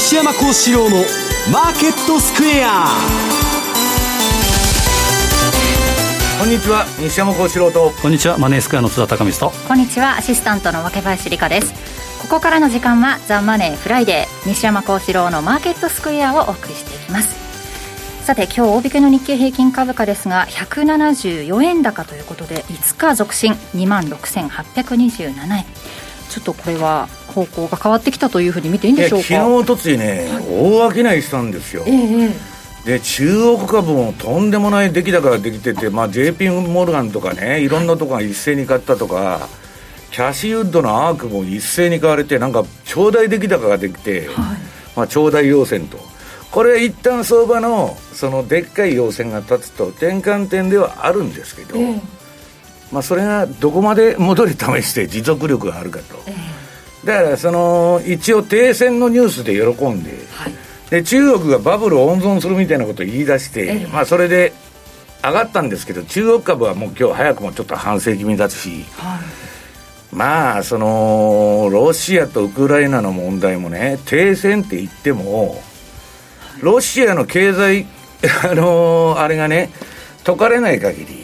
西山孝四郎のマーケットスクエア。こんにちは西山孝四郎と。こんにちはマネースクエアの津田隆光と。こんにちはアシスタントの若林理香です。ここからの時間はザ・マネーフライデー西山孝四郎のマーケットスクエアをお送りしていきます。さて今日大引けの日経平均株価ですが174円高ということで5日続伸2万6827円。ちょっとこれは方向が変わってきたというふうに見ていいんでしょうか？昨日おとついね、はい、大商いしたんですよ、えー、で中国株もとんでもない出来高ができてて、まあ、JP モルガンとかねいろんなとこが一斉に買ったとか、キャシーウッドのアークも一斉に買われてなんか長大出来高ができて、はい、まあ、長大要線と。これ一旦相場のそのでっかい要線が立つと転換点ではあるんですけど、えーまあ、それがどこまで戻り試して持続力があるかと、えー、だからその一応停戦のニュースで喜んではい、で中国がバブルを温存するみたいなことを言い出して、えー、まあ、それで上がったんですけど中国株はもう今日早くもちょっと反省気味だし、はい、まあそのロシアとウクライナの問題もね停戦って言ってもロシアの経済 あのー、あれがね解かれない限り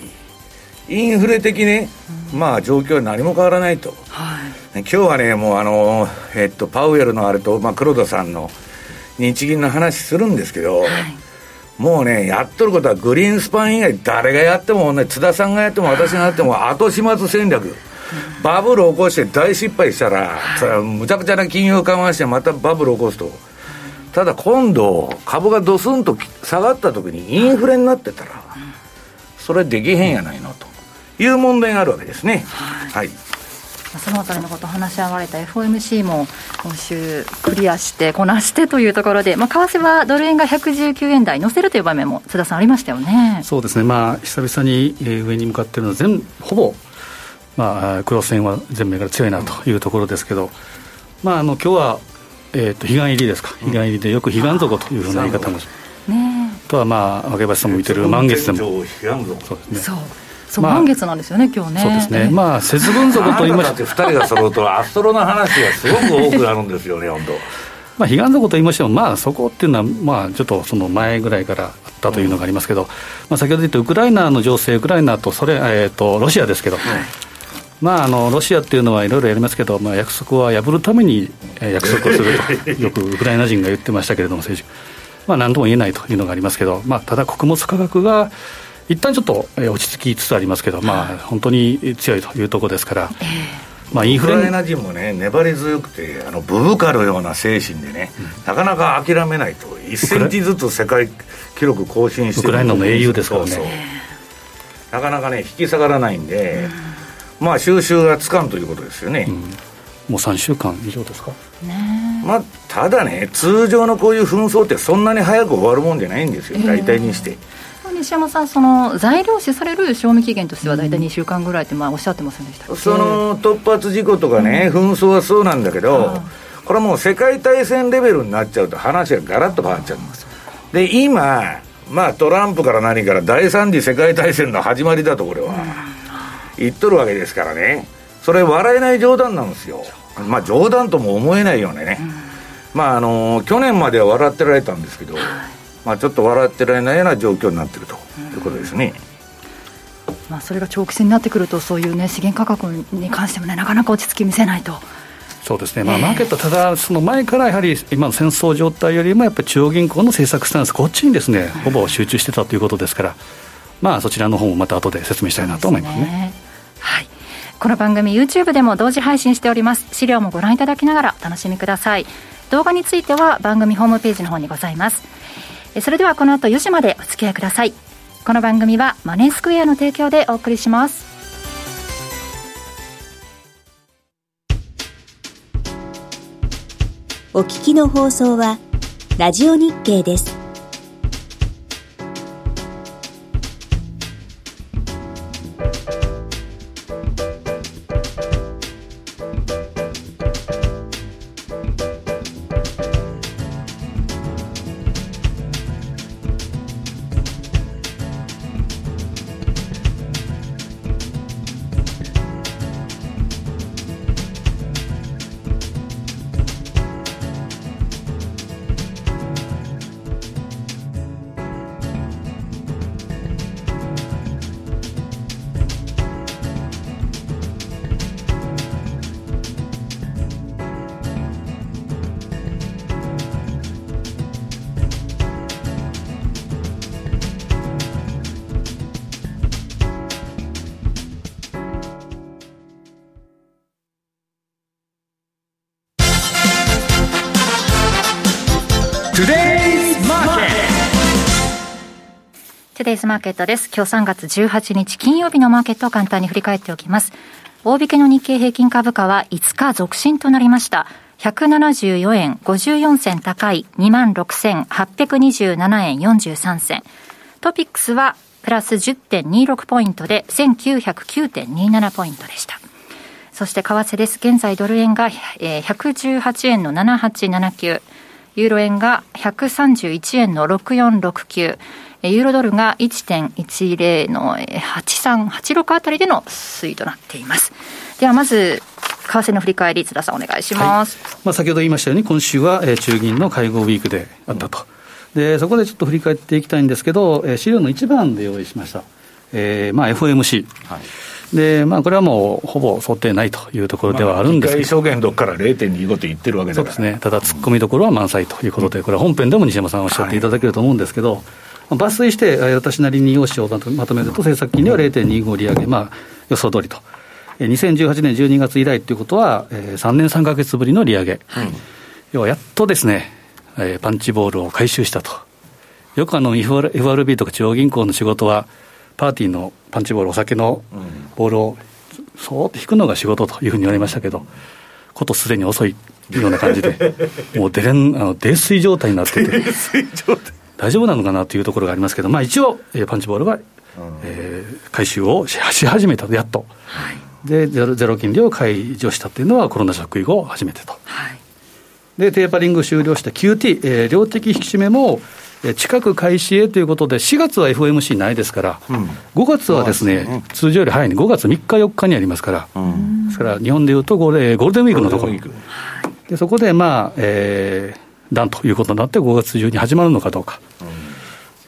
インフレ的ね、まあ状況は何も変わらないと、はい、今日はね、もうあの、えっと、パウエルのあれと、まあ、黒田さんの日銀の話するんですけど、はい、もうね、やっとることはグリーンスパン以外誰がやっても、ね、津田さんがやっても私がやっても後始末戦略。バブルを起こして大失敗したら、はい、むちゃくちゃな金融緩和してまたバブルを起こすと。ただ今度、株がドスンと下がった時にインフレになってたら、それできへんやないのと。いう問題があるわけですね。はい、そのあたりのことを話し合われた FOMC も今週クリアしてこなしてというところで、まあ、為替はドル円が119円台乗せるという場面も津田さんありましたよね。そうですね。まあ久々に上に向かっているのは全ほぼまあ黒線は全面から強いなというところですけど、まああの今日はえーと、彼岸入りですか、彼岸入りでよく彼岸底というふうな言い方も。し、ね、とはまあ、若林さんも言ってる満月でも、そうですね。そうそう、まあ、満月なんですよね、今日ね。そうですね、まあ、節分底と言いまして、2人が揃うと、アストロの話がすごく多くなるんですよね、本当。まあ、彼岸底と言いましても、まあ、そこっていうのは、まあ、ちょっとその前ぐらいからあったというのがありますけど、うん、まあ、先ほど言ったウクライナの情勢、ウクライナとそれ、えーと、ロシアですけど、はい、まあ、あのロシアっていうのはいろいろやりますけど、まあ、約束は破るために約束をすると、よくウクライナ人が言ってましたけれども、政治、まあ、何とも言えないというのがありますけど、まあ、ただ、穀物価格が一旦ちょっと落ち着きつつありますけど、まあ、本当に強いというところですから。まあ、インフレウクライナ人もね、粘り強くて、あのブブカのような精神でね、うん、なかなか諦めないと、1センチずつ世界記録更新してウクライナの英雄ですからね。そうそう。なかなかね、引き下がらないんで、うん、まあ、収拾がつかんということですよね。うん、もう3週間以上ですか、まあ、ただね、通常のこういう紛争って、そんなに早く終わるもんじゃないんですよ、大体にして。西山さん、その材料視される賞味期限としては大体2週間ぐらいってまあおっしゃってませんでしたその突発事故とかね、紛争はそうなんだけど、これはもう世界大戦レベルになっちゃうと、話がガラッと変わっちゃうんです。で今、まあ、トランプから何から第三次世界大戦の始まりだと、これは、言っとるわけですからね、それ、笑えない冗談なんですよ、まあ、冗談とも思えないようなね、まああの去年までは笑ってられたんですけど、まあ、ちょっと笑ってられないような状況になっていると。いうことですね。まあ、それが長期戦になってくると、そういう、ね、資源価格に関しても、ね、なかなか落ち着き見せないと。そうですね、まあ、マーケット、ただ、その前からやはり今の戦争状態よりも、やっぱり中央銀行の政策スタンス、こっちにですね、ほぼ集中してたということですから、まあ、そちらの方もまた後で説明したいなと思いますね。すね。はい。この番組 YouTube でも同時配信しております。資料もご覧いただきながらお楽しみください。動画については番組ホームページの方にございますそれではこの後4時までお付き合いください。この番組はマネースクエアの提供でお送りします。お聞きの放送はラジオ日経です。デイズマーケットです。今日3月18日金曜日のマーケットを簡単に振り返っておきます。大引けの日経平均株価は5日続伸となりました。174円54銭高い26,827円43銭。トピックスはプラス10.26ポイントで1909.27ポイントでした。そして為替です。現在ドル円が118円の7879。ユーロ円が131円の6469。ユーロドルが1.10の8386あたりでの推移となっています。ではまず、為替の振り返り、津田さん、お願いします、はい、まあ、先ほど言いましたように、今週は中銀の会合ウィークであったと、でそこでちょっと振り返っていきたいんですけど、資料の1番で用意しました、えーまあ、FOMC。はい。でまあ、これはもうほぼ想定ないというところではあるんですけど、まあ、証どこから0.25って言ってるわけだから。そうですね、ただ、突っ込みどころは満載ということで、これは本編でも西山さんおっしゃっていただけると思うんですけど、はい抜粋して、私なりに用紙をまとめると、政策金利は0.25利上げ、まあ、予想通りと。2018年12月以来ということは、3年3か月ぶりの利上げ、はい、要はやっとですね、パンチボールを回収したと。よくあの FRB とか中央銀行の仕事は、パーティーのパンチボール、お酒のボールをそーっと引くのが仕事というふうに言われましたけど、ことすでに遅いような感じで、もう出れんあの泥酔状態になってて。大丈夫なのかなというところがありますけど、まあ、一応、えー、パンチボールは、えー、回収をし始めた、やっと、はい、でゼロゼロ金利を解除したというのは、コロナショック以後、初めてと。はい、で、テーパリング終了した QT、えー、量的引き締めも、近く開始へということで、4月は FOMC ないですから、うん、5月はですね、ね。通常より早いに、5月3日、4日にありますから、うん、ですから日本でいうとゴール、ゴールデンウィークのところ、でそこで、まあえー、段ということになって、5月中に始まるのかどうか。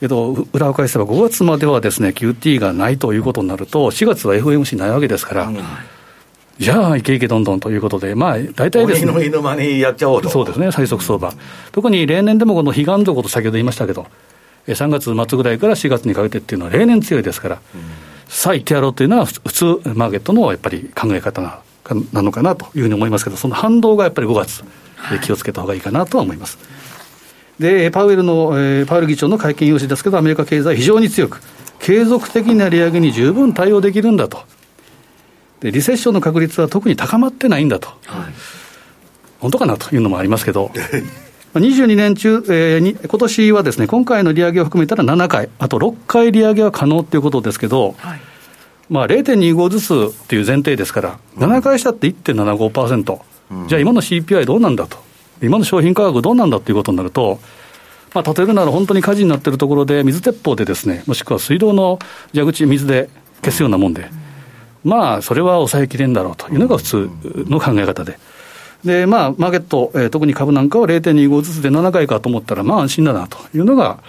けど、裏を返せば5月まではですね、QT がないということになると、4月は FMC ないわけですから、うん、じゃあ、いけいけどんどんということで、まあ、大体ですね。の犬間にやっちゃおうと。そうですね、最速相場。特に例年でもこの彼岸底と先ほど言いましたけど、3月末ぐらいから4月にかけてっていうのは例年強いですから、うん、さあ行ってやろうというのは、普通、マーケットのやっぱり考え方ななのかなというふうに思いますけど、その反動がやっぱり5月、気をつけたほうがいいかなとは思います。で、パウエルの、えー、パウエル議長の会見用紙ですけど、アメリカ経済非常に強く、継続的な利上げに十分対応できるんだと。で、リセッションの確率は特に高まってないんだと。はい、本当かなというのもありますけど、22年中、えー、に今年はですね、今回の利上げを含めたら7回、あと6回利上げは可能ということですけど、はい、まあ0.25ずつっていう前提ですから、7回したって1.75%、うん、じゃあ今の CPI どうなんだと。今の商品価格どうなんだということになると、まあ、例えるなら本当に火事になっているところで、水鉄砲でですね、もしくは水道の蛇口、水で消すようなもんで、まあ、それは抑えきれんだろうというのが普通の考え方で。で、まあ、マーケット、えー、特に株なんかは0.25ずつで7回かと思ったら、まあ安心だなというのが、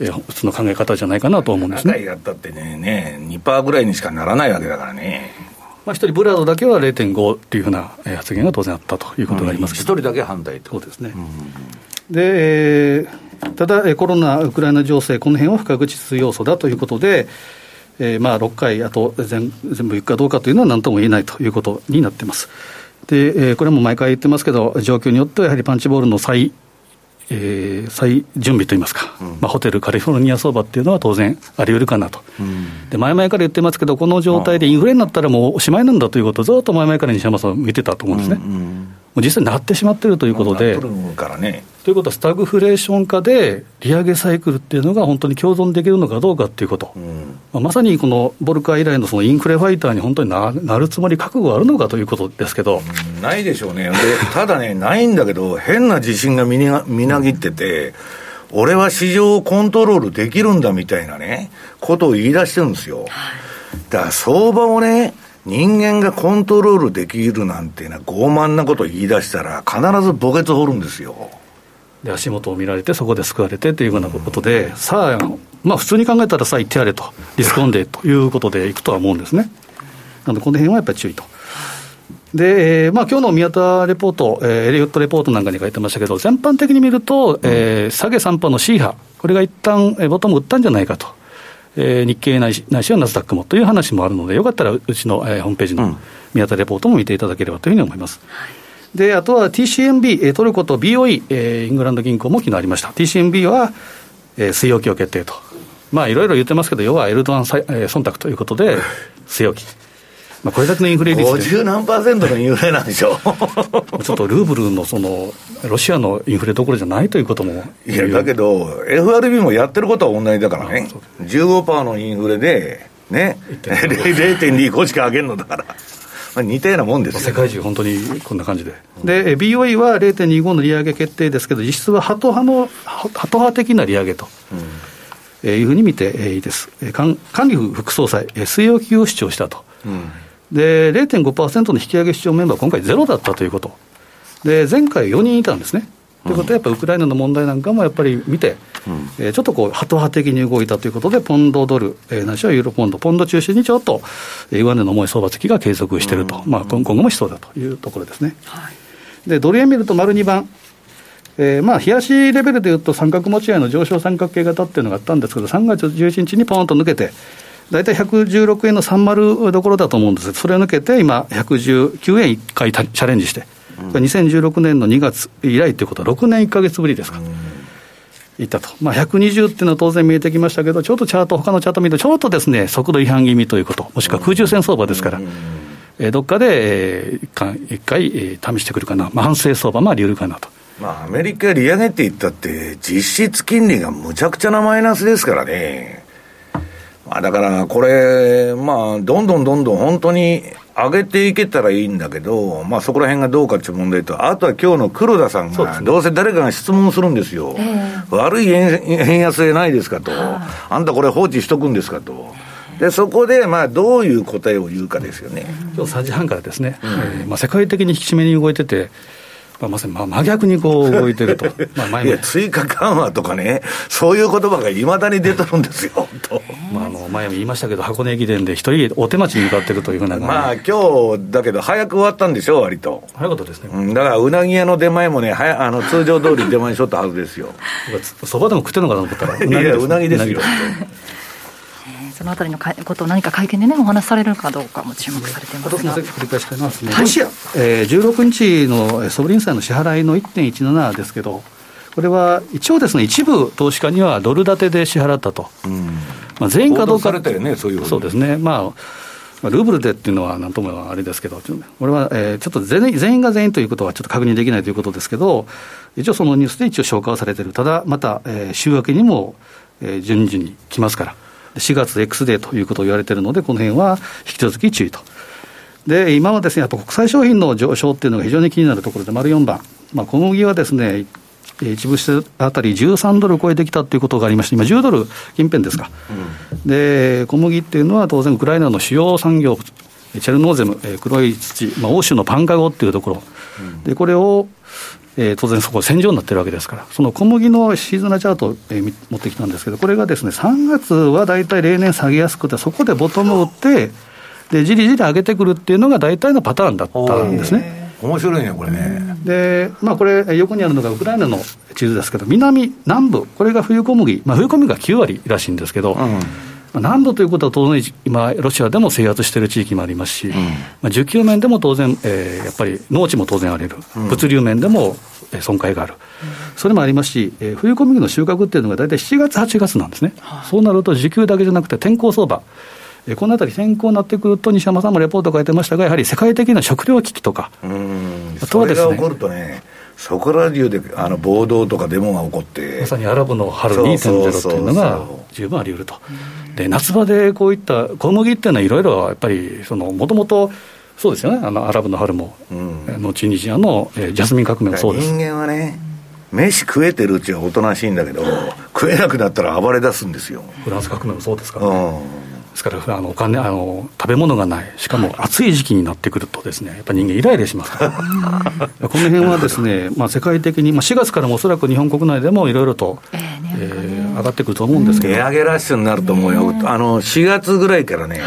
えー、普通の考え方じゃないかなと思うんですね。7回やったってね、ね2%ぐらいにしかならないわけだからね。まあ、一人ブラードだけは0.5っていうふうな発言が当然あったということがありますけど、一、人だけ反対そうですね。で、えー、ただ、コロナ、ウクライナ情勢、この辺は不確実要素だということで、えー、まあ6回、あと全全部いくかどうかというのは何とも言えないということになってます。で、えー、これも毎回言ってますけど、状況によってはやはりパンチボールの再えー、再準備といいますか、うん、まあ、ホテルカリフォルニア相場っていうのは当然あり得るかなと、うん、で前々から言ってますけど、この状態でインフレになったらもうおしまいなんだということをずっと前々から西山さん見てたと思うんですね。うんうんもう実際なってしまっているということで、ね、ということは、スタグフレーション化で、利上げサイクルっていうのが本当に共存できるのかどうかっていうこと、うん、まあ、まさにこのボルカー以来のそのインフレファイターに本当にななるつもり、覚悟があるのかということですけど、うん、ないでしょうね、でただね、ないんだけど、変な自信がみなみなぎってて、俺は市場をコントロールできるんだみたいなね、ことを言い出してるんですよ。だから相場をね、人間がコントロールできるなんていうのは傲慢なことを言い出したら、必ず墓穴掘るんですよ。で足元を見られて、そこで救われてというようなことで、うん、さあ、まあ、普通に考えたらさあ、行ってやれと、リスクオンでということでいくとは思うんですね。なので、この辺はやっぱり注意と。で、えー、まあ今日の宮田レポート、えー、エリオットレポートなんかに書いてましたけど、全般的に見ると、うん、えー、下げ3波の C 波、これが一旦、えー、ボトム打ったんじゃないかと。えー、日経ないしないしはナスダックもという話もあるので、よかったらうちの、えー、ホームページの宮田レポートも見ていただければというふうに思います。うん、であとは TCMB、トルコと BOE、えー、イングランド銀行も昨日ありました。TCMB は、えー、水曜日を決定と。まあいろいろ言ってますけど、要はエルドアン、えー、忖度ということで、据え置き。まあ、これだけのインフレ率50何パーセントのインフレなんでしょ ちょっとルーブルのそのロシアのインフレどころじゃないということも。いやだけど、FRB もやってることは同じだからね、15%のインフレで、ね、0.25 しか上げるのだから。まあ、似たようなもんです世界中、本当にこんな感じで、で BOE は0.25の利上げ決定ですけど、実質はハト派の、ハト派的な利上げと。うん。えいうふうに見ていいです。管理副総裁、据え置きを主張したと。うんで0.5%の引き上げ主張メンバー、今回ゼロだったということ、で前回4人いたんですね。ということは、やっぱりウクライナの問題なんかもやっぱり見て、うん、えー、ちょっとこう、ハト派的に動いたということで、ポンドドル、えー、ないしはユーロポンド、ポンド中心にちょっと、えー、上値の重い相場付きが継続していると、うん、まあ、今後もしそうだというところですね。はい、で、ドル円見ると丸2番、えー、まあ、冷やしレベルでいうと、三角持ち合いの上昇三角形型っていうのがあったんですけど、3月11日にポーンと抜けて、大体116円の30どころだと思うんです。それを抜けて、今、119円1回チャレンジして、うん、2016年の2月以来ということ。は、6年1か月ぶりですか。いったと、まあ、120っていうのは当然見えてきましたけど、ちょっとチャート、他のチャート見ると、ちょっとですね、速度違反気味ということ、もしくは空中戦相場ですから、えー、どっかで、えー、一回、えー、試してくるかな、まあ、反省相場もあり得るかなと。まあ、アメリカ利上げって言ったって、実質金利がむちゃくちゃなマイナスですからね。まあ、だからこれ、まあ、どんどんどんどん本当に上げていけたらいいんだけど、まあ、そこら辺がどうかっていう問題と、あとは今日の黒田さんが、どうせ誰かが質問するんですよ、悪い円安でないですかと、あんたこれ放置しとくんですかと。でそこで、まあ、どういう答えを言うかですよね。今日3時半からですね、うん、えー、まあ、世界的に引き締めに動いてて、まあ、まさにまあ真逆にこう動いてると、まあ前いや、追加緩和とかね、そういう言葉がいまだに出てるんですよ、まあ、あの前も言いましたけど、箱根駅伝で一人、お手町に向かってるというふうな、まあ今日だけど、早く終わったんでしょ、割と。早かったですね、うん、だからうなぎ屋の出前もね、はやあの通常通り出前しとった はずですよ。そばでも食ってるのかと思ったら、うなぎですよ。そのあたりのことを何か会見でね、お話しされるかどうかも注目されてますが。繰り返します、ね、ロシア、えー、16日のソブリン債の支払いの1.17ですけど、これは一応ですね、一部投資家にはドル建てで支払ったと。まあ、全員かどうか、ね、そういうそうですね、まあ、ルーブルでっていうのはなんともあれですけど、これは、えー、ちょっと全員全員が全員ということはちょっと確認できないということですけど、一応そのニュースで一応消化されてる、ただまた、えー、週明けにも、えー、順々に来ますから。4月 X デーということを言われているので、この辺は引き続き注意と。で、今はですね、やっぱ国際商品の上昇っていうのが非常に気になるところで、丸4番、まあ、小麦はですね、一部してあたり13ドル超えてきたということがありまして、今、10ドル近辺ですか、うん、で小麦っていうのは当然、ウクライナの主要産業チェルノーゼム、黒い土、まあ、欧州のパンカゴっていうところ、うん、でこれをえー、当然そこ戦場になってるわけですから、その小麦のシーズナチャートを、えー、持ってきたんですけど、これがですね、3月は大体例年下げやすくて、そこでボトムを打って、で、じりじり上げてくるっていうのが大体のパターンだったんですね。面白いね、これね。で、まあ、これ、横にあるのがウクライナの地図ですけど、南、南部、これが冬小麦、まあ、冬小麦が9割らしいんですけど、うん南部ということは当然、今、ロシアでも制圧している地域もありますし、うん、まあ、需給面でも当然、えー、やっぱり農地も当然荒れる、うん、物流面でも損壊がある、うん、それもありますし、えー、冬小麦の収穫っていうのが大体7月、8月なんですね、そうなると需給だけじゃなくて天候相場、えー、このあたり天候になってくると、西山さんもレポート書いてましたが、やはり世界的な食糧危機とか、あとはですね。そこら中であの暴動とかデモが起こってまさにアラブの春2.0というのが十分あり得ると。で夏場でこういった小麦っていうのはいろいろやっぱりもともとそうですよね。あのアラブの春も、うん、のチュニジアの、えー、ジャスミン革命もそうです。人間はね飯食えてるうちはおとなしいんだけど食えなくなったら暴れ出すんですよ。フランス革命もそうですからね、うんですからあのお金あの食べ物がないしかも暑い時期になってくるとですねやっぱり人間イライラします。か らこの辺はですね、まあ、世界的に、まあ、4月からもおそらく日本国内でもいろいろと、えーえー、上がってくると思うんですけど。値上げラッシュになると思うよ、あの4月ぐらいからね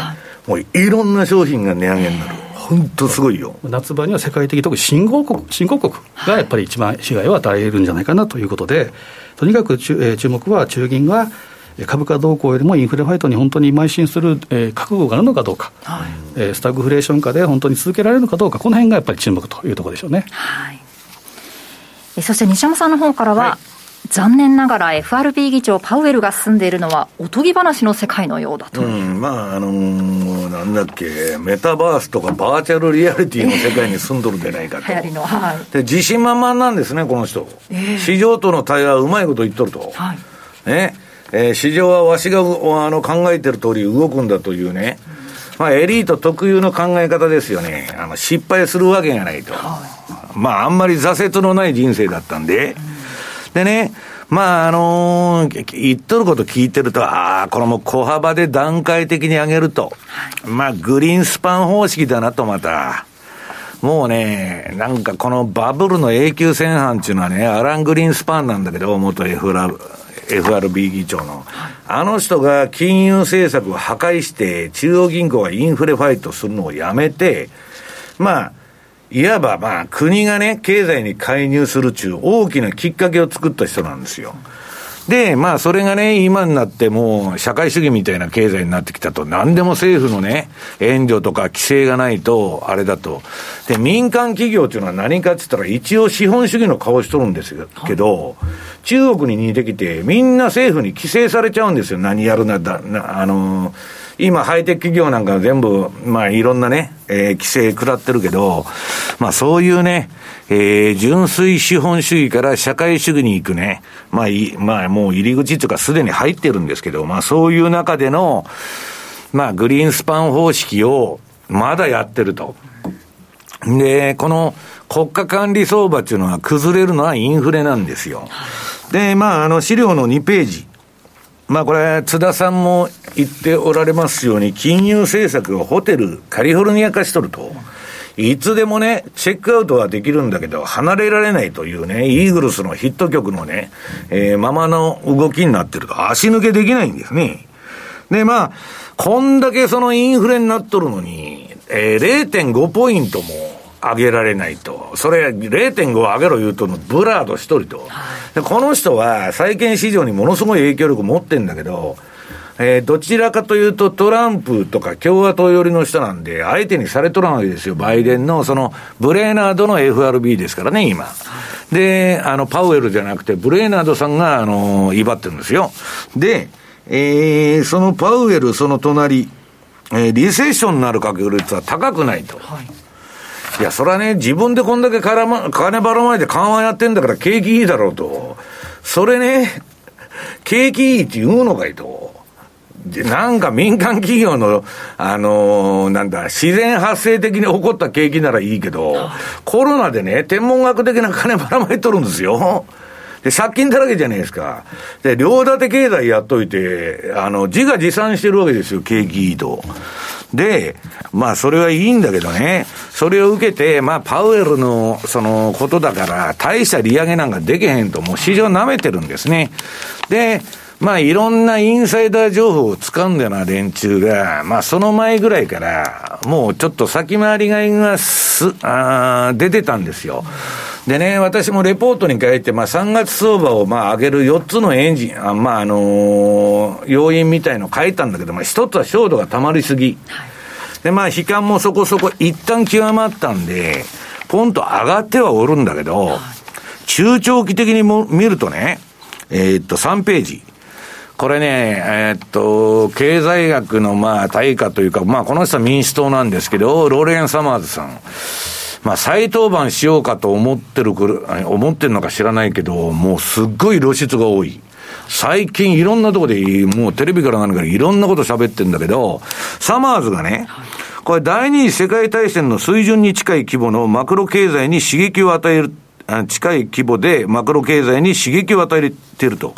もういろんな商品が値上げになる、本当すごいよ。夏場には世界的、特に新興国新興国がやっぱり一番被害を与えるんじゃないかなということで、とにかく注,、えー、注目は中銀が株価動向よりもインフレファイトに本当に邁進する、えー、覚悟があるのかどうか、はい、えー、スタグフレーション下で本当に続けられるのかどうか、この辺がやっぱり注目というところでしょうね。はいそして西山さんの方からは、はい残念ながら FRB 議長パウエルが住んでいるのはおとぎ話の世界のようだと。うん、まあ、あのー、なんだっけ、メタバースとかバーチャルリアリティの世界に住んどるんじゃないかと。流行りの、はい。で、自信満々なんですね、この人。えー、市場との対話うまいこと言っとると。はい。ね。えー、市場はわしがあの考えてる通り動くんだというね。まあ、エリート特有の考え方ですよね。あの、失敗するわけがないと。はい、まあ、あんまり挫折のない人生だったんで。でね、まあ、あのー、言っとること聞いてると、ああ、これも小幅で段階的に上げると。まあ、グリーンスパン方式だなと、また。もうね、なんかこのバブルの永久戦犯っていうのはね、アラン・グリーンスパンなんだけど、元 FRB FRB 議長の。あの人が金融政策を破壊して、中央銀行がインフレファイトするのをやめて、まあ、いわばまあ国がね、経済に介入するちゅう大きなきっかけを作った人なんですよ。で、まあそれがね、今になってもう社会主義みたいな経済になってきたと、何でも政府のね、援助とか規制がないと、あれだと。で、民間企業っていうのは何かって言ったら、一応資本主義の顔しとるんですけど、中国に似てきて、みんな政府に規制されちゃうんですよ。何やるな、だなあのー今、ハイテク企業なんか全部、まあ、いろんなね、えー、規制食らってるけど、まあ、そういうね、えー、純粋資本主義から社会主義に行くね、まあ、い、まあ、もう入り口というかすでに入ってるんですけど、まあ、そういう中での、まあ、グリーンスパン方式をまだやってると。で、この国家管理相場っていうのは崩れるのはインフレなんですよ。で、まあ、あの、資料の2ページ。まあこれ、津田さんも言っておられますように、金融政策をホテル、カリフォルニア化しとると。いつでもね、チェックアウトはできるんだけど、離れられないというね、イーグルスのヒット曲のね、えー、ままの動きになってると、足抜けできないんですね。で、まあ、こんだけそのインフレになっとるのに、えー、0.5ポイントも上げられないと。それ0.5上げろ言うとのブラード一人と。でこの人は債券市場にものすごい影響力持ってんだけど、えー、どちらかというとトランプとか共和党寄りの人なんで、相手にされとらんわけですよ。バイデンの、その、ブレーナードの FRB ですからね、今。で、あの、パウエルじゃなくて、ブレーナードさんが、あの、威張ってるんですよ。で、えー、そのパウエル、その隣、えー、リセッションになる確率は高くないと。はいいや、それはね、自分でこんだけ金ばらまいて緩和やってんだから景気いいだろうと。それね、景気いいって言うのかいと。で、なんか民間企業の、あのー、なんだ、自然発生的に起こった景気ならいいけど、コロナでね、天文学的な金ばらまいとるんですよ。で、借金だらけじゃないですか。で、両立て経済やっといて、あの、自画自賛してるわけですよ、景気移動。で、まあ、それはいいんだけどね、それを受けて、まあ、パウエルの、その、ことだから、大した利上げなんかできへんと、もう市場舐めてるんですね。で、まあいろんなインサイダー情報を掴んだような連中が、まあその前ぐらいから、もうちょっと先回りがいがす、あ出てたんですよ。でね、私もレポートに書いて、まあ3月相場をまあ上げる4つのエンジン、あまああのー、要因みたいの書いたんだけど、まあ1つは焦度が溜まりすぎ。で、まあ悲観もそこそこ一旦極まったんで、ポンと上がってはおるんだけど、中長期的にも見るとね、えー、っと3ページ。これね、えー、っと、経済学のまあ対価というか、まあこの人は民主党なんですけど、ローレン・サマーズさん。まあ再登板しようかと思ってる、思ってるのか知らないけど、もうすっごい露出が多い。最近いろんなとこで、もうテレビから何からいろんなこと喋ってんだけど、サマーズがね、これ第二次世界大戦の水準に近い規模のマクロ経済に刺激を与える近い規模でマクロ経済に刺激を与えていると。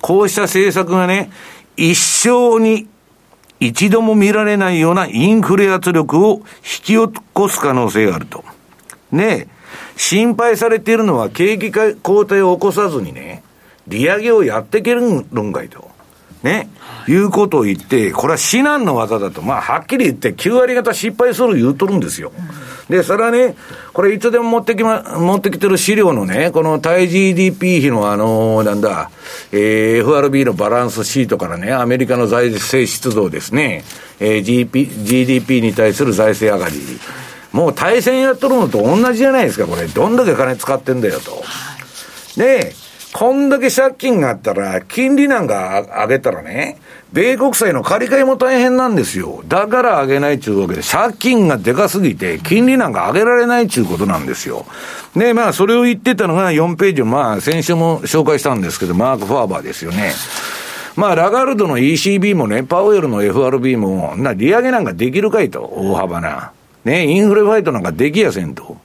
こうした政策がね、一生に一度も見られないようなインフレ圧力を引き起こす可能性があると。ね心配されているのは景気後退を起こさずにね、利上げをやっていけるんかいと。ね、いうことを言って、これは至難の技だと、まあ、はっきり言って、9割方失敗する言うとるんですよ。で、それはね、これいつでも持ってきま、持ってきてる資料のね、この対 GDP 比のあの、なんだ、えー、FRB のバランスシートからね、アメリカの財政出動ですね、えー、GP、GDP に対する財政上がり。もう対戦やっとるのと同じじゃないですか、これ。どんだけ金使ってんだよと。で、こんだけ借金があったら、金利なんか上げたらね、米国債の借り換えも大変なんですよ。だから上げないっていうわけで、借金がでかすぎて、金利なんか上げられないっていうことなんですよ。で、まあ、それを言ってたのが4ページまあ、先週も紹介したんですけど、マーク・ファーバーですよね。まあ、ラガルドの ECB もね、パウエルの FRB も、な、利上げなんかできるかいと、大幅な。ね、インフレファイトなんかできやせんと。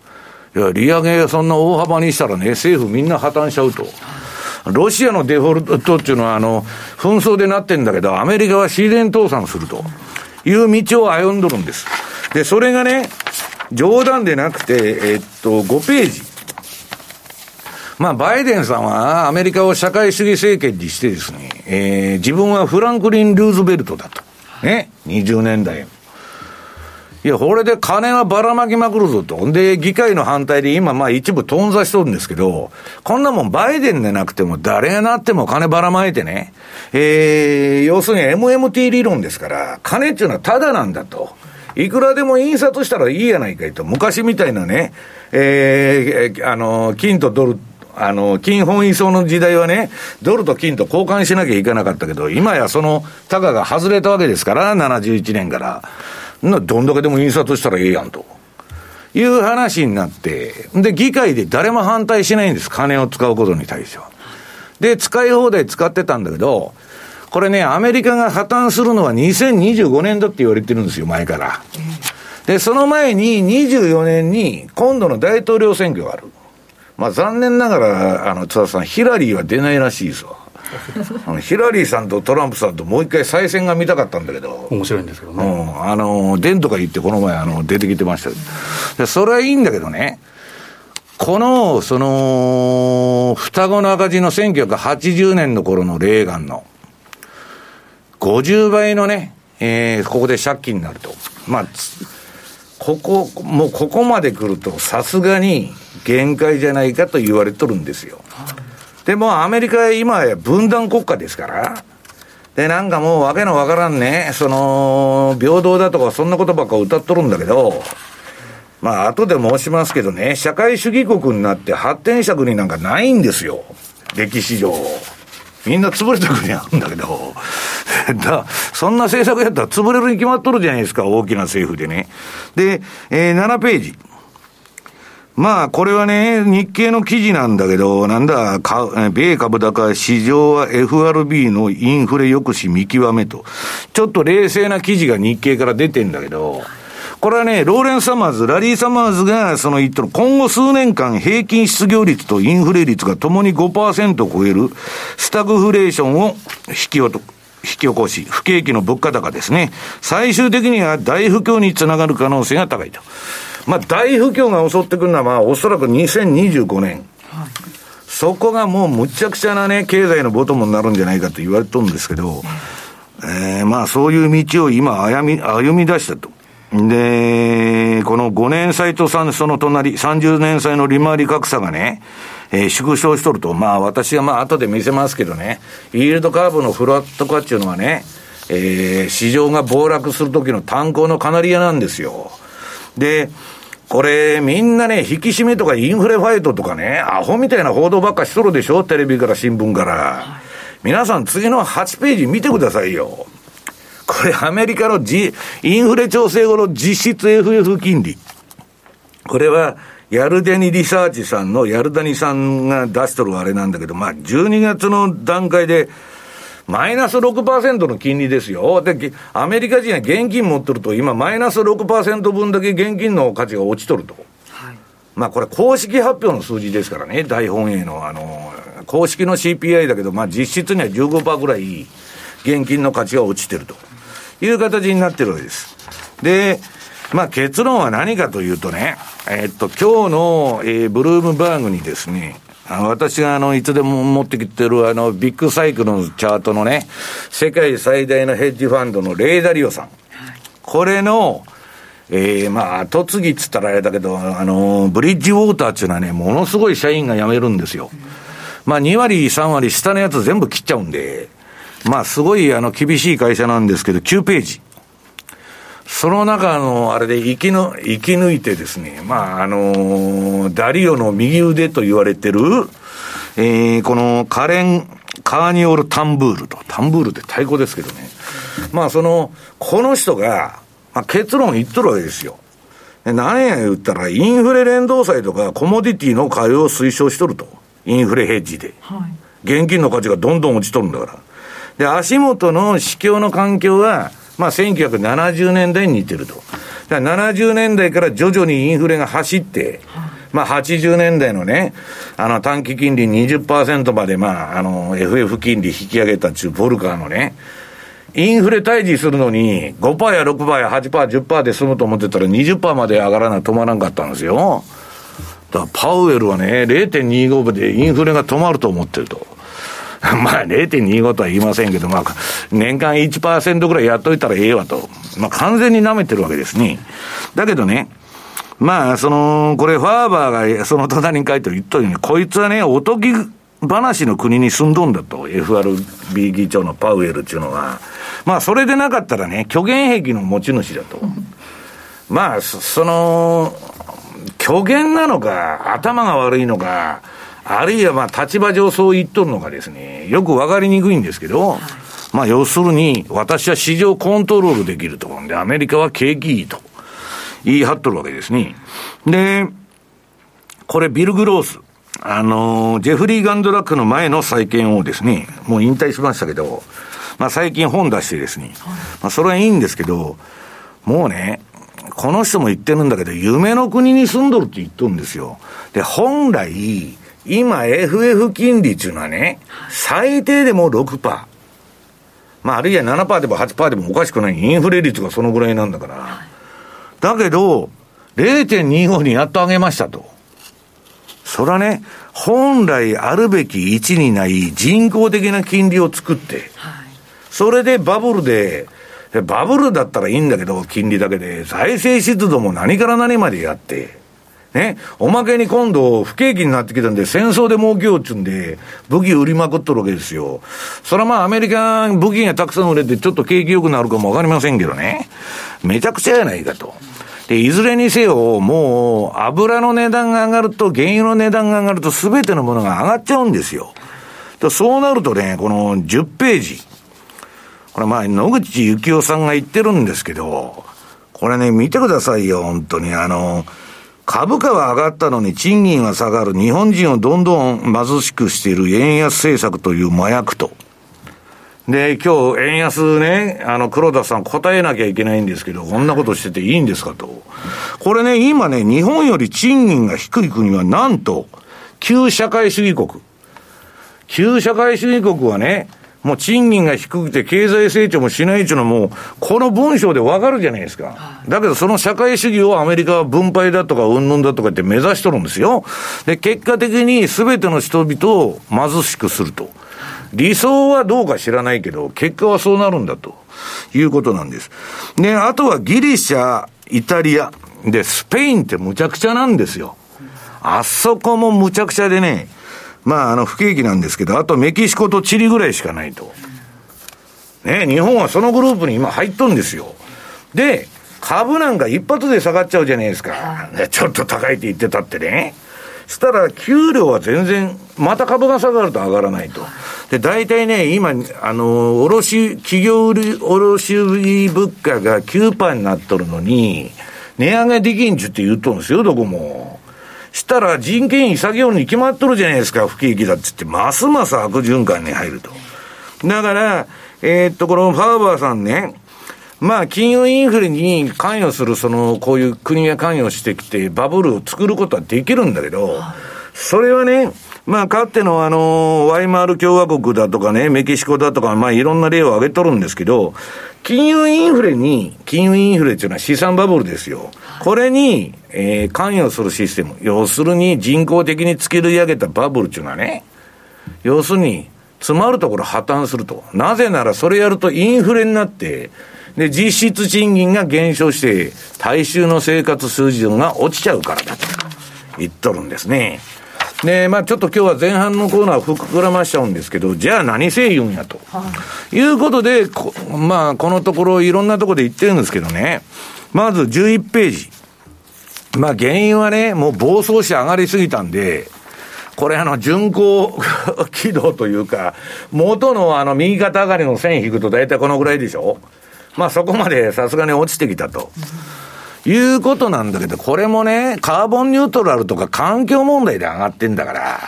いや、利上げそんな大幅にしたらね、政府みんな破綻しちゃうと。ロシアのデフォルトっていうのは、あの、紛争でなってんだけど、アメリカは自然倒産するという道を歩んどるんです。で、それがね、冗談でなくて、えっと、5ページ。まあ、バイデンさんはアメリカを社会主義政権にしてですね、えー、自分はフランクリン・ルーズベルトだと。ね、20年代。いや、これで金はばらまきまくるぞと。で、議会の反対で今、まあ一部頓挫しとるんですけど、こんなもんバイデンでなくても誰がなっても金ばらまいてね、えー、要するに MMT 理論ですから、金っていうのはタダなんだと。いくらでも印刷したらいいやないかいと。昔みたいなね、えー、あの、金とドル、あの、金本位相の時代はね、ドルと金と交換しなきゃいけなかったけど、今やその、タガが外れたわけですから、71年から。な、どんだけでも印刷したらええやんと。いう話になって、で、議会で誰も反対しないんです。金を使うことに対しては。で、使い放題使ってたんだけど、これね、アメリカが破綻するのは2025年だって言われてるんですよ、前から。で、その前に24年に今度の大統領選挙がある。まあ残念ながら、あの、津田さん、ヒラリーは出ないらしいですわ。あのヒラリーさんとトランプさんともう一回再選が見たかったんだけど。面白いんですけどね。うん。あの、デンとか言ってこの前あの、出てきてましたでそれはいいんだけどね。この、その、双子の赤字の1980年の頃のレーガンの、50倍のね、えー、ここで借金になると。まあ、ここ、もうここまで来ると、さすがに限界じゃないかと言われとるんですよ。でもアメリカは今や分断国家ですから、で、なんかもうわけのわからんね、その、平等だとかそんなことばっか歌っとるんだけど、まあ後で申しますけどね、社会主義国になって発展した国なんかないんですよ。歴史上。みんな潰れた国あるんだけど、だそんな政策やったら潰れるに決まっとるじゃないですか、大きな政府でね。で、えー、7ページ。まあ、これはね、日経の記事なんだけど、なんだ、米株高、市場は FRB のインフレ抑止見極めと。ちょっと冷静な記事が日経から出てんだけど、これはね、ローレン・サマーズ、ラリー・サマーズがその言ってる、今後数年間平均失業率とインフレ率がともに5%を超えるスタグフレーションを引き落と、引き起こし、不景気の物価高ですね。最終的には大不況につながる可能性が高いと。まあ、大不況が襲ってくるのは、まあ、おそらく2025年。はい、そこがもうむちゃくちゃなね、経済のボトムになるんじゃないかと言われてるんですけど、えー、まあ、そういう道を今歩み、歩み出したと。で、この5年債とその隣、30年債の利回り格差がね、えー、縮小しとると。まあ、私はまあ、後で見せますけどね、イールドカーブのフラット化っていうのはね、えー、市場が暴落するときの炭鉱のカナリアなんですよ。で、これ、みんなね、引き締めとかインフレファイトとかね、アホみたいな報道ばっかしとるでしょテレビから新聞から。皆さん次の8ページ見てくださいよ。これアメリカの、G、インフレ調整後の実質 FF 金利。これは、ヤルデニリサーチさんの、ヤルダニさんが出しとるあれなんだけど、まあ、12月の段階で、マイナス6%の金利ですよ。で、アメリカ人は現金持ってると、今、マイナス6%分だけ現金の価値が落ちとると。はい、まあ、これ、公式発表の数字ですからね、大本営の、あの、公式の CPI だけど、まあ、実質には15%ぐらい、現金の価値が落ちてるという形になってるわけです。で、まあ、結論は何かというとね、えー、っと、今日の、えー、ブルームバーグにですね、私があの、いつでも持ってきてるあの、ビッグサイクルのチャートのね、世界最大のヘッジファンドのレーダリオさん。これの、ええー、まあ、後継ぎっつったらあれだけど、あの、ブリッジウォーターっていうのはね、ものすごい社員が辞めるんですよ。まあ、2割、3割、下のやつ全部切っちゃうんで、まあ、すごい、あの、厳しい会社なんですけど、9ページ。その中のあれで生きの、生き抜いてですね、まあ、あのー、ダリオの右腕と言われてる、えー、このカレン・カーニオル・タンブールと、タンブールって太鼓ですけどね。まあその、この人が、まあ、結論言っとるわけですよ。何や言ったら、インフレ連動債とかコモディティの買いを推奨しとると。インフレヘッジで。はい、現金の価値がどんどん落ちとるんだから。で、足元の市況の環境は、まあ1970年代に似てると。だから70年代から徐々にインフレが走って、まあ80年代のね、あの短期金利20%まで、まあ、あの FF 金利引き上げたっちゅうボルカーのね、インフレ退治するのに5%や6%や8%、10%で済むと思ってたら20%まで上がらない止まらんかったんですよ。だからパウエルはね、0.25でインフレが止まると思ってると。まあ0.25とは言いませんけど、まあ年間1%ぐらいやっといたらええわと。まあ完全に舐めてるわけですね。だけどね、まあその、これファーバーがその隣に書いてる言ったように、こいつはね、おとぎ話の国に住んどんだと。FRB 議長のパウエルっていうのは。まあそれでなかったらね、虚言癖の持ち主だと。まあ、その、虚言なのか、頭が悪いのか、あるいはまあ立場上そう言っとるのかですね、よくわかりにくいんですけど、はい、まあ要するに、私は市場コントロールできると。で、アメリカは景気いいと言い張っとるわけですね。で、これビル・グロース。あの、ジェフリー・ガンドラックの前の債券をですね、もう引退しましたけど、まあ最近本出してですね、まあそれはいいんですけど、もうね、この人も言ってるんだけど、夢の国に住んどるって言っとるんですよ。で、本来、今 FF 金利っていうのはね、最低でも6%。まあ、あるいは7%でも8%でもおかしくない。インフレ率がそのぐらいなんだから。だけど、0.25にやっと上げましたと。それはね、本来あるべき位置にない人工的な金利を作って、それでバブルで、バブルだったらいいんだけど、金利だけで、財政出動も何から何までやって、ね、おまけに今度、不景気になってきたんで、戦争で儲けようっちゅうんで、武器売りまくっとるわけですよ。それはまあ、アメリカ、武器がたくさん売れて、ちょっと景気良くなるかもわかりませんけどね。めちゃくちゃやないかと。で、いずれにせよ、もう、油の値段が上がると、原油の値段が上がると、すべてのものが上がっちゃうんですよ。そうなるとね、この10ページ。これまあ、野口幸雄さんが言ってるんですけど、これね、見てくださいよ、本当に。あの、株価は上がったのに賃金は下がる。日本人をどんどん貧しくしている円安政策という麻薬と。で、今日、円安ね、あの、黒田さん答えなきゃいけないんですけど、こんなことしてていいんですかと。これね、今ね、日本より賃金が低い国はなんと、旧社会主義国。旧社会主義国はね、もう賃金が低くて経済成長もしないっていうのはもう、この文章でわかるじゃないですか。だけどその社会主義をアメリカは分配だとか云々だとかって目指しとるんですよ。で、結果的に全ての人々を貧しくすると。理想はどうか知らないけど、結果はそうなるんだということなんです。で、あとはギリシャ、イタリア、で、スペインってむちゃくちゃなんですよ。あそこもむちゃくちゃでね、まあ、あの、不景気なんですけど、あとメキシコとチリぐらいしかないと。ね、日本はそのグループに今入っとんですよ。で、株なんか一発で下がっちゃうじゃないですか。ちょっと高いって言ってたってね。したら、給料は全然、また株が下がると上がらないと。で、大体ね、今、あの、卸、企業売卸売物価が9%になっとるのに、値上げできんちゅって言っとるんですよ、どこも。したら人件費下げように決まっとるじゃないですか、不景気だっつって、ますます悪循環に入ると。だから、えー、っと、このファーバーさんね、まあ、金融インフレに関与する、その、こういう国が関与してきて、バブルを作ることはできるんだけど、それはね、まあ、かつてのあの、ワイマール共和国だとかね、メキシコだとか、まあ、いろんな例を挙げとるんですけど、金融インフレに、金融インフレっていうのは資産バブルですよ。これに、えー、関与するシステム。要するに人工的に作り上げたバブルっていうのはね、要するに、詰まるところ破綻すると。なぜならそれやるとインフレになって、で、実質賃金が減少して、大衆の生活水準が落ちちゃうからだと言っとるんですね。で、まあちょっと今日は前半のコーナー膨らましちゃうんですけど、じゃあ何せ言うんやと。はい、いうことで、まあこのところいろんなところで言ってるんですけどね。まず11ページ。まあ原因はね、もう暴走して上がりすぎたんで、これあの、巡航軌道というか、元のあの、右肩上がりの線引くと大体このぐらいでしょまあそこまでさすがに落ちてきたと。いうことなんだけど、これもね、カーボンニュートラルとか環境問題で上がってんだから、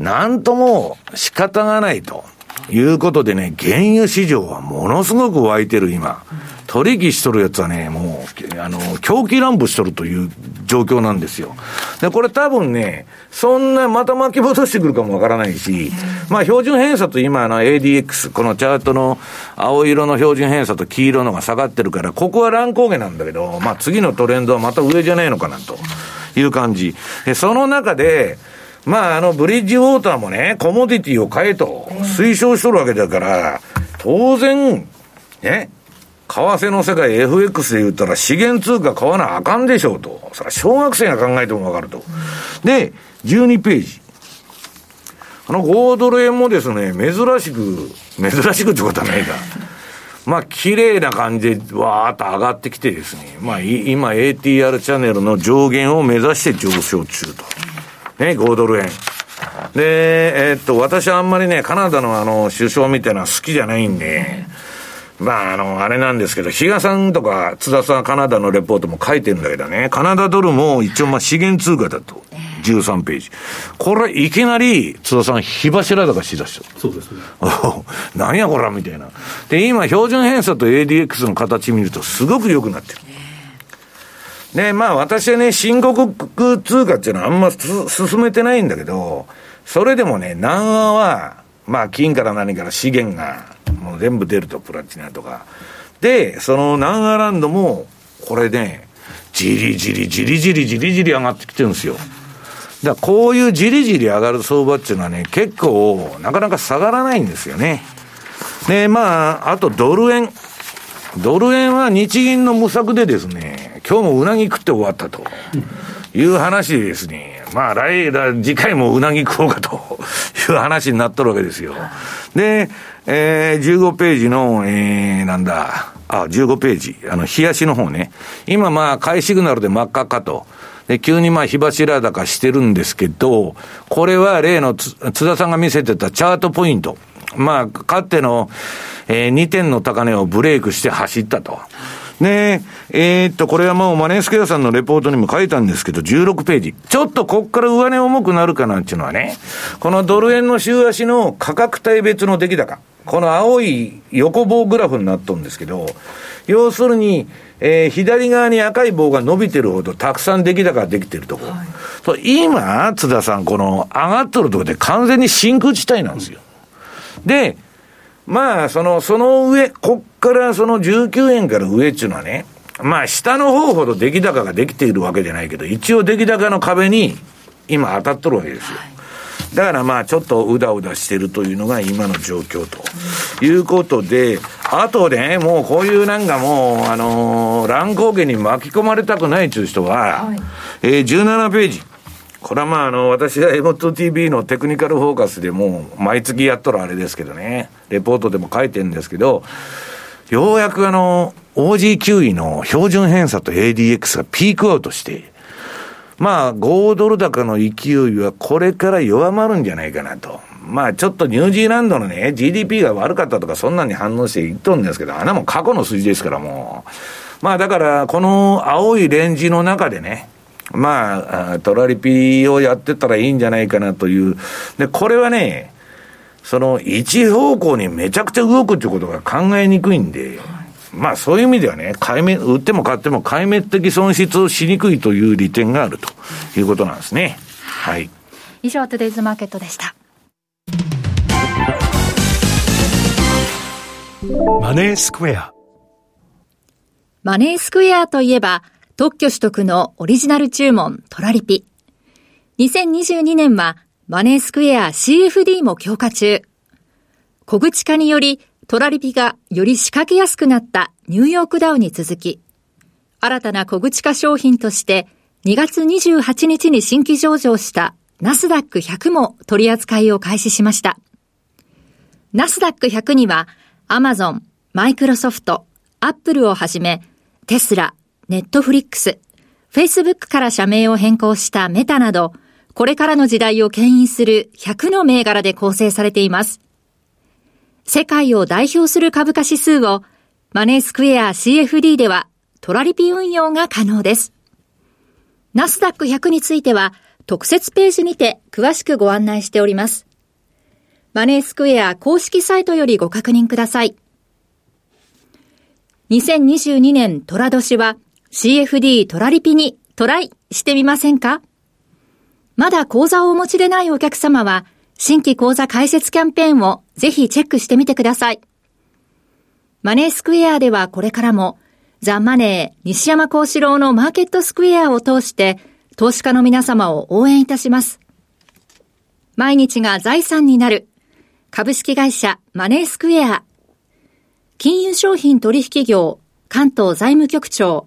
なんとも仕方がないと。いうことでね、原油市場はものすごく湧いてる今。取引しとるやつはね、もう、あの、狂気乱舞しとるという状況なんですよ。で、これ多分ね、そんなまた巻き戻してくるかもわからないし、まあ標準偏差と今の ADX、このチャートの青色の標準偏差と黄色のが下がってるから、ここは乱高下なんだけど、まあ次のトレンドはまた上じゃないのかなという感じ。で、その中で、まあ、あの、ブリッジウォーターもね、コモディティを買えと推奨しとるわけだから、当然、ね、為替の世界 FX で言ったら資源通貨買わなあかんでしょうと。それは小学生が考えてもわかると。で、12ページ。あの5ドル円もですね、珍しく、珍しくってことはないか。まあ、綺麗な感じでわーっと上がってきてですね、まあ、今 ATR チャンネルの上限を目指して上昇中と。ね、5ドル円。で、えー、っと、私はあんまりね、カナダのあの、首相みたいなのは好きじゃないんで、まあ、あの、あれなんですけど、比嘉さんとか津田さんカナダのレポートも書いてるんだけどね、カナダドルも一応まあ資源通貨だと。13ページ。これ、いきなり、津田さん、火柱高しだした。そうですね。何やこら、みたいな。で、今、標準偏差と ADX の形見ると、すごく良くなってる。で、まあ私はね、申告通貨っていうのはあんま進めてないんだけど、それでもね、南アは、まあ金から何から資源がもう全部出ると、プラチナとか。で、その南アランドも、これね、じりじりじりじりじりじり上がってきてるんですよ。だこういうじりじり上がる相場っていうのはね、結構なかなか下がらないんですよね。で、まあ、あとドル円。ドル円は日銀の無策でですね、今日もうなぎ食って終わったという話ですね、まあ来、次回もうなぎ食おうかという話になっとるわけですよ。で、えー、15ページの、えー、なんだ、あ、15ページ、あの、冷やしの方ね。今まあ、買いシグナルで真っ赤かと。で、急にまあ、火柱高してるんですけど、これは例の津田さんが見せてたチャートポイント。まあ、かっての、えー、2点の高値をブレイクして走ったと。で、えー、っと、これはもうマネースケアさんのレポートにも書いたんですけど、16ページ。ちょっとこっから上値重くなるかなっていうのはね、このドル円の週足の価格帯別の出来高。この青い横棒グラフになっとるんですけど、要するに、えー、左側に赤い棒が伸びてるほどたくさん出来高ができてるところ。はい、今、津田さん、この上がっとるところで完全に真空地帯なんですよ。で、まあ、その、その上、こっからその19円から上っていうのはね、まあ、下の方ほど出来高ができているわけじゃないけど、一応出来高の壁に今当たっとるわけですよ。だからまあちょっとうだうだしてるというのが今の状況ということで、あとね、もうこういうなんかもう、あのー、乱高下に巻き込まれたくないという人は、はい、えー、17ページ。これはまあ、あの、私は M2TV のテクニカルフォーカスでもう、毎月やっとるあれですけどね、レポートでも書いてるんですけど、ようやくあの、OG9 位の標準偏差と ADX がピークアウトして、まあ、5ドル高の勢いはこれから弱まるんじゃないかなと。まあ、ちょっとニュージーランドのね、GDP が悪かったとか、そんなに反応して言っとるんですけど、あんなも過去の数字ですからもう。まあ、だから、この青いレンジの中でね、まあ、トラリピをやってたらいいんじゃないかなという。で、これはね、その一方向にめちゃくちゃ動くっていうことが考えにくいんで、まあそういう意味ではね、壊滅、売っても買っても壊滅的損失をしにくいという利点があるということなんですね。はい。以上、トゥデイズマーケットでした。マネースクエア。マネースクエアといえば、特許取得のオリジナル注文トラリピ。2022年はマネースクエア CFD も強化中。小口化によりトラリピがより仕掛けやすくなったニューヨークダウに続き、新たな小口化商品として2月28日に新規上場したナスダック100も取り扱いを開始しました。ナスダック100にはアマゾン、マイクロソフト、アップルをはじめテスラ、ネットフリックス、フェイスブックから社名を変更したメタなど、これからの時代を牽引する100の銘柄で構成されています。世界を代表する株価指数をマネースクエア CFD ではトラリピ運用が可能です。ナスダック100については特設ページにて詳しくご案内しております。マネースクエア公式サイトよりご確認ください。2022年トラ年は CFD トラリピにトライしてみませんか？まだ講座をお持ちでないお客様は、新規講座開設キャンペーンをぜひチェックしてみてください。マネースクエアではこれからも、ザ・マネー西山幸四郎のマーケットスクエアを通して、投資家の皆様を応援いたします。毎日が財産になる、株式会社マネースクエア。金融商品取引業、関東財務局長、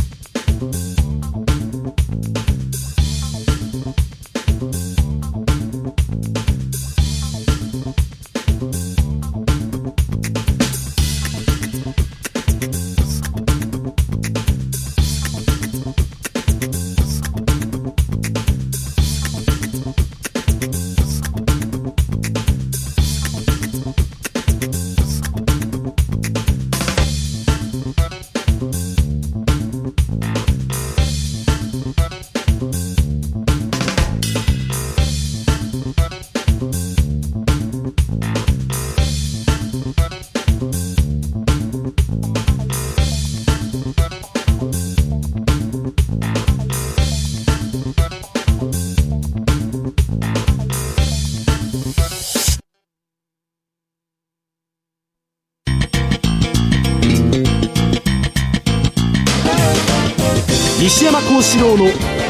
四郎の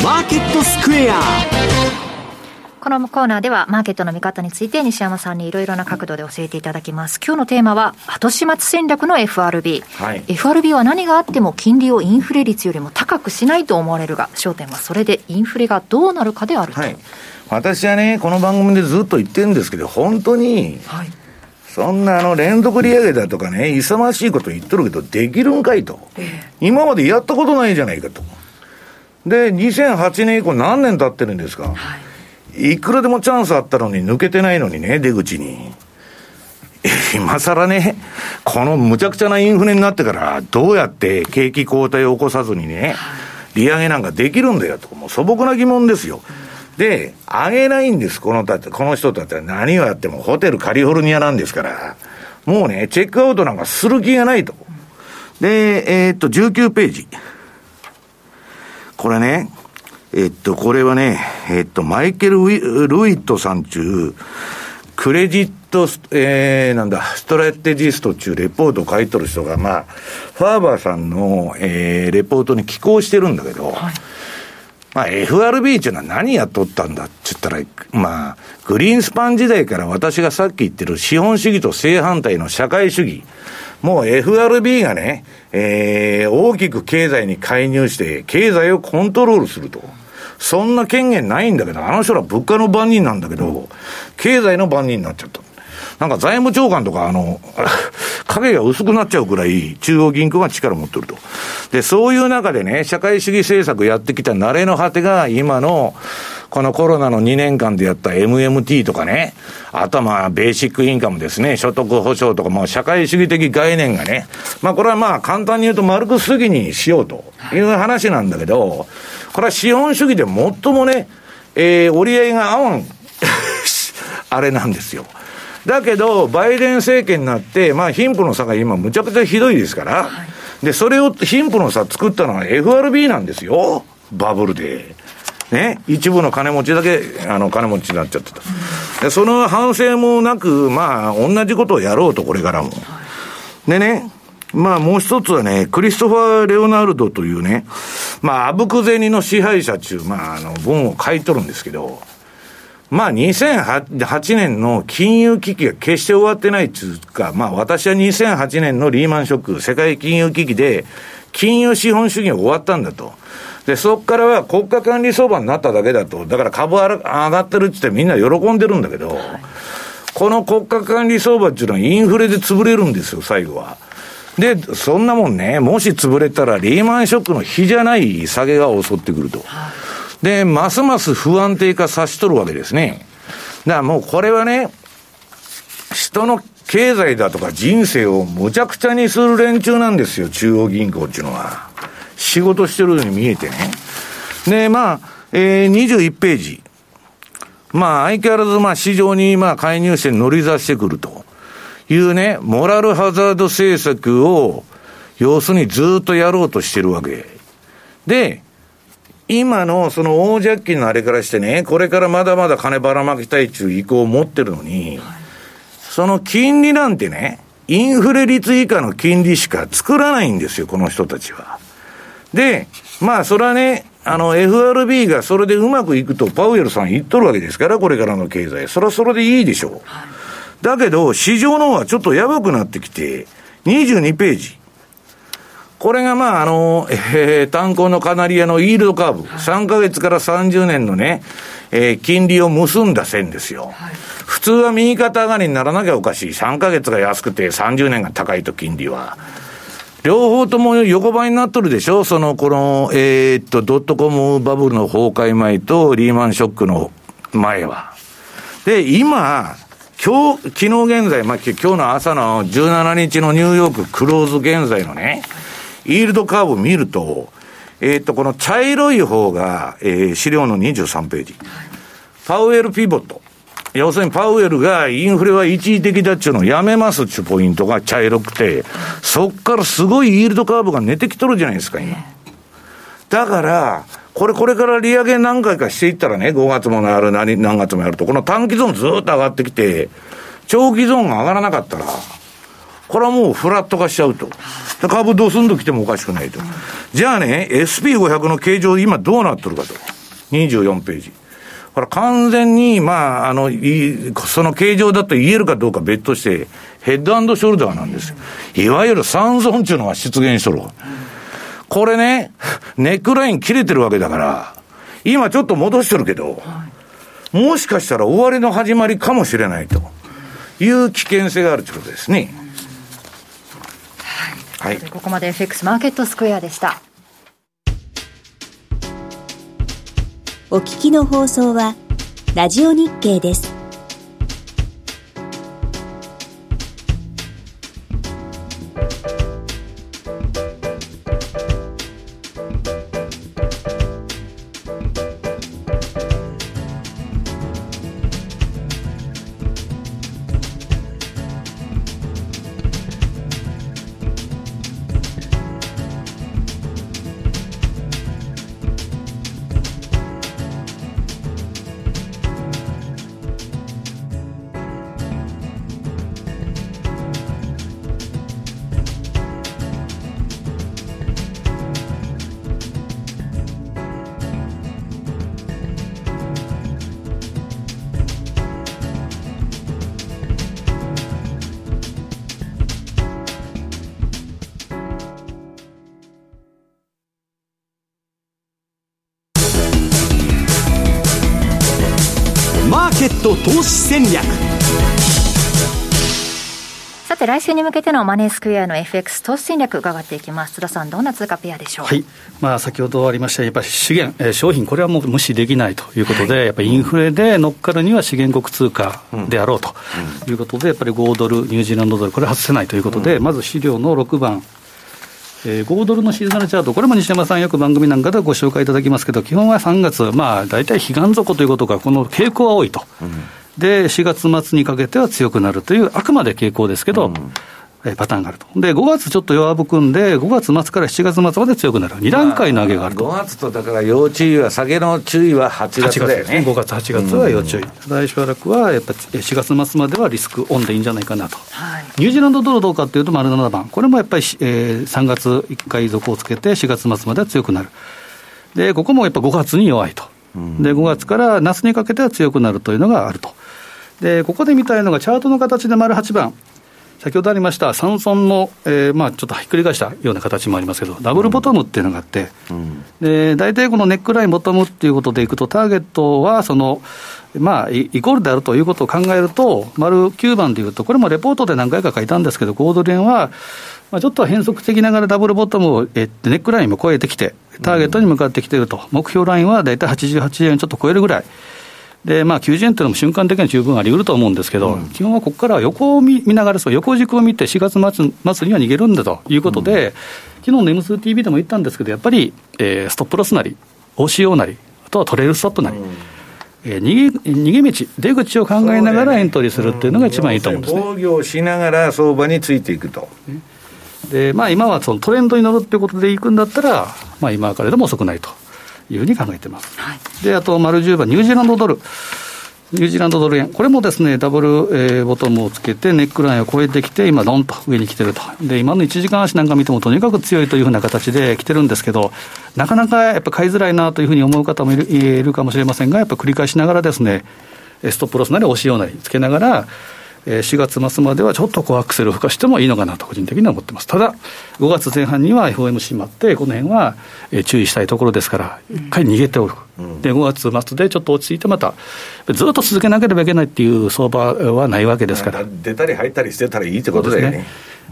マーケットスクエアこのコーナーではマーケットの見方について西山さんにいろいろな角度で教えていただきます。今日のテーマは後始末戦略の FRB。はい、FRB は何があっても金利をインフレ率よりも高くしないと思われるが、焦点はそれでインフレがどうなるかであると。はい、私はね、この番組でずっと言ってるんですけど、本当に、はいそんなあの連続利上げだとかね、勇ましいこと言っとるけど、できるんかいと、えー、今までやったことないじゃないかと。で、2008年以降何年経ってるんですか、はい、いくらでもチャンスあったのに抜けてないのにね、出口に。今更ね、このむちゃくちゃなインフレになってから、どうやって景気後退を起こさずにね、利上げなんかできるんだよと、もう素朴な疑問ですよ。で、上げないんです、このたこの人たちは何をやってもホテルカリフォルニアなんですから。もうね、チェックアウトなんかする気がないと。で、えー、っと、19ページ。これね、えっと、これはね、えっと、マイケル・ルイットさんちゅう、クレジット、えー、なんだ、ストラテジストっていうレポートを書いとる人が、まあ、ファーバーさんの、えー、レポートに寄稿してるんだけど、はい、まあ、FRB っていうのは何やっとったんだって言ったら、まあ、グリーンスパン時代から私がさっき言ってる資本主義と正反対の社会主義、もう FRB がね、えー、大きく経済に介入して、経済をコントロールすると。そんな権限ないんだけど、あの人ら物価の番人なんだけど、経済の番人になっちゃった。なんか財務長官とか、あの、影が薄くなっちゃうくらい、中央銀行が力を持ってると。で、そういう中でね、社会主義政策やってきた慣れの果てが、今の、このコロナの2年間でやった MMT とかね、あとはまあ、ベーシックインカムですね、所得保障とか、もう社会主義的概念がね、まあこれはまあ簡単に言うと丸くすぎにしようという話なんだけど、これは資本主義で最もね、えー、折り合いが合わん あれなんですよ。だけど、バイデン政権になって、まあ、貧富の差が今、むちゃくちゃひどいですから、はい、で、それを、貧富の差作ったのは FRB なんですよ。バブルで。ね、一部の金持ちだけ、あの、金持ちになっちゃってた。で、その反省もなく、まあ、同じことをやろうと、これからも。でね、まあ、もう一つはね、クリストファー・レオナルドというね、まあ、あぶく銭の支配者中、まあ、あの、本を書いとるんですけど、まあ2008年の金融危機が決して終わってないっていうか、まあ私は2008年のリーマンショック、世界金融危機で、金融資本主義が終わったんだと。で、そこからは国家管理相場になっただけだと。だから株上がってるって言ってみんな喜んでるんだけど、この国家管理相場っていうのはインフレで潰れるんですよ、最後は。で、そんなもんね、もし潰れたらリーマンショックの日じゃない下げが襲ってくると。で、ますます不安定化さしとるわけですね。だからもうこれはね、人の経済だとか人生をむちゃくちゃにする連中なんですよ、中央銀行っていうのは。仕事してるように見えてね。で、まあ、えー、21ページ。まあ、相変わらず、まあ、市場に、まあ、介入して乗り出してくるというね、モラルハザード政策を、要するにずっとやろうとしてるわけ。で、今のその大借金のあれからしてね、これからまだまだ金ばらまきたいっていう意向を持ってるのに、その金利なんてね、インフレ率以下の金利しか作らないんですよ、この人たちは。で、まあ、それはね、あの、FRB がそれでうまくいくと、パウエルさん言っとるわけですから、これからの経済。それはそれでいいでしょう。だけど、市場の方はちょっとやばくなってきて、22ページ。これがまあ、あの、えー、炭鉱のカナリアのイールドカーブ。3ヶ月から30年のね、えー、金利を結んだ線ですよ。はい、普通は右肩上がりにならなきゃおかしい。3ヶ月が安くて30年が高いと金利は。両方とも横ばいになっとるでしょその、この、えー、っと、ドットコムバブルの崩壊前とリーマンショックの前は。で、今、今日、昨日現在、まあ、今日の朝の17日のニューヨーククローズ現在のね、イールドカーブ見ると、えー、っと、この茶色い方が、えー、資料の23ページ。パウエルピボット。要するにパウエルがインフレは一時的だっちゅうのをやめますっちゅうポイントが茶色くて、そっからすごいイールドカーブが寝てきとるじゃないですか、今。だから、これこれから利上げ何回かしていったらね、5月もやる、何、何月もやると、この短期ゾーンずっと上がってきて、長期ゾーンが上がらなかったら、これはもうフラット化しちゃうと。株ドスンと来てもおかしくないと。じゃあね、SP500 の形状今どうなってるかと。24ページ。これ完全に、まあ、あの、その形状だと言えるかどうか別として、ヘッドショルダーなんですよ。いわゆる三尊っていうのが出現しとる。これね、ネックライン切れてるわけだから、今ちょっと戻してるけど、もしかしたら終わりの始まりかもしれないという危険性があるということですね。はい。ここまで FX マーケットスクエアでした。お聞きの放送は、ラジオ日経です。ケット投資戦略。さて来週に向けてのマネースクエアの FX 投資戦略伺っていきます。津田さんどんな通貨ペアでしょう？はい、まあ、先ほどありましたやっぱり資源、えー、商品これはもう無視できないということで、はい、やっぱりインフレで乗っかるには資源国通貨であろうということで、やっぱり5ドルニュージーランドドルこれ外せないということで、まず資料の6番えー、5ドルのシーズナルチャート、これも西山さん、よく番組なんかでご紹介いただきますけど、基本は3月、まあ、大体彼岸底ということが、この傾向は多いと、うん、で4月末にかけては強くなるという、あくまで傾向ですけど、うん。えパターンがあると。で、5月ちょっと弱含んで、5月末から7月末まで強くなる。2段階の上げがあると。まあ、5月とだから要注意は、下げの注意は8月だよね。5月、8月は要注意。来しばらくは、やっぱり4月末まではリスクオンでいいんじゃないかなと。はい、ニュージーランドドルどうかっていうと、丸7番。これもやっぱり、えー、3月1回底をつけて、4月末までは強くなる。で、ここもやっぱ5月に弱いと。で5月から夏にかけては強くなるというのがあると。でここで見たいのがチャートの形で丸8番、先ほどありました三村の、えーまあ、ちょっとひっくり返したような形もありますけど、ダブルボトムっていうのがあって、うん、で大体このネックラインボトムっていうことでいくと、ターゲットはその、まあ、イコールであるということを考えると、丸9番でいうと、これもレポートで何回か書いたんですけど、ゴールデンは、まあ、ちょっと変則的ながらダブルボトムを、えネックラインも超えてきて、ターゲットに向かってきていると、目標ラインは大体88円ちょっと超えるぐらい。で、まあ、90円というのも瞬間的には十分あり得ると思うんですけど、うん、基本はここからは横を見見ながら、横軸を見て、4月末末には逃げるんだということで、うん、昨日の M2TV でも言ったんですけど、やっぱり、えー、ストップロスなり、OCO なり、あとはトレールストップなり。うんえー、逃げ逃げ道、出口を考えながらエントリーするっていうのが一番いいと思うんですね。防御しながら相場についていくと。でまあ、今はそのトレンドに乗るっていうことでいくんだったら、まあ、今からでも遅くないというふうに考えてます。はい、で、あと、丸10番、ニュージーランドドル。ニュージーランドドル円、これもですね、ダブル、えー、ボトムをつけて、ネックラインを超えてきて、今、どんと上に来てると。で、今の1時間足なんか見ても、とにかく強いというふうな形で来てるんですけど、なかなかやっぱ買いづらいなというふうに思う方もいるいるかもしれませんが、やっぱ繰り返しながらですね、ストップロスなり、押しようなりつけながら、4月末まではちょっとこうアクセルを吹かしてもいいのかなと、個人的には思ってます。ただ、5月前半には FOMC もあって、この辺は注意したいところですから、一回逃げておく、うん、で5月末でちょっと落ち着いて、また、ずっと続けなければいけないっていう相場はないわけですから。出たり入ったりしてたらいいってことだよね。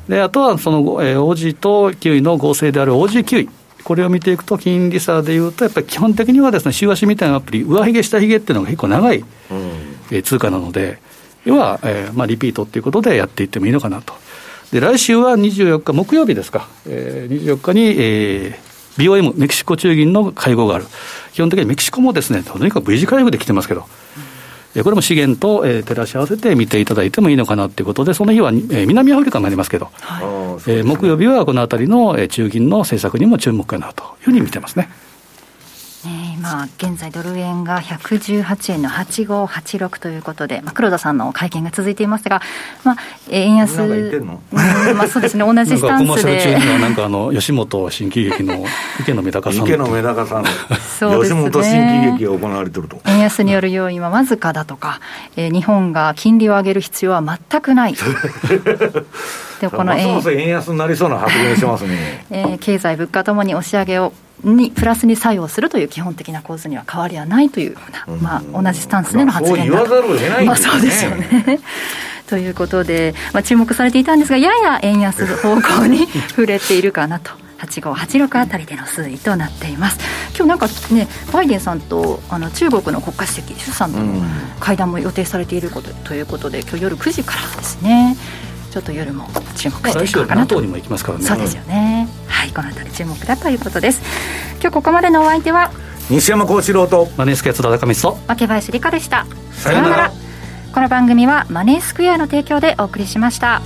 で、あとはその、えー、OG とキウイの合成である OG キウイ。これを見ていくと、金利差でいうと、やっぱり基本的にはですね、週足みたいなアプリ、上髭、下髭っていうのが結構長い、うん、通貨なので、要は、えーまあ、リピートということでやっていってもいいのかなと。で、来週は24日、木曜日ですか、えー、24日に、えー、BOM、メキシコ中銀の会合がある。基本的にメキシコもですね、とにかく V 字回復で来てますけど、うん、これも資源と、えー、照らし合わせて見ていただいてもいいのかなということで、その日は、えー、南アフリカになりますけど、はい、えー、木曜日はこのあたりの、えー、中銀の政策にも注目かなというふうに見てますね。ね、今現在ドル円が118円の8586ということで、まあ、黒田さんの会見が続いていますが、まあ、円安、まあ、そうですね、同じスタンスで。なんかあの吉本新喜劇の池野メダカさん。池野メダカさん、そうですね、吉本新喜劇が行われてると。円安による要因はわずかだとか、えー、日本が金利を上げる必要は全くない。でこの円円安になりそうな発言しますね、えー、経済、物価ともに押し上げをにプラスに作用するという基本的な構図には変わりはないというような、まあ、同じスタンスでの発言だと、まあ、そうですよね。ということで、まあ、注目されていたんですが、やや円安方向に触れているかなと。8586あたりでの推移となっています。今日なんかねバイデンさんとあの中国の国家主席習さんとの会談も予定されていることということで今日夜9時からですねちょっと夜も注目していこうかなと。にも行きますからね。そうですよね。はい、この辺り注目だということです。今日ここまでのお相手は西山幸四郎とマネースクエア津田中光と若林理香でした。さようなら。この番組はマネースクエアの提供でお送りしました。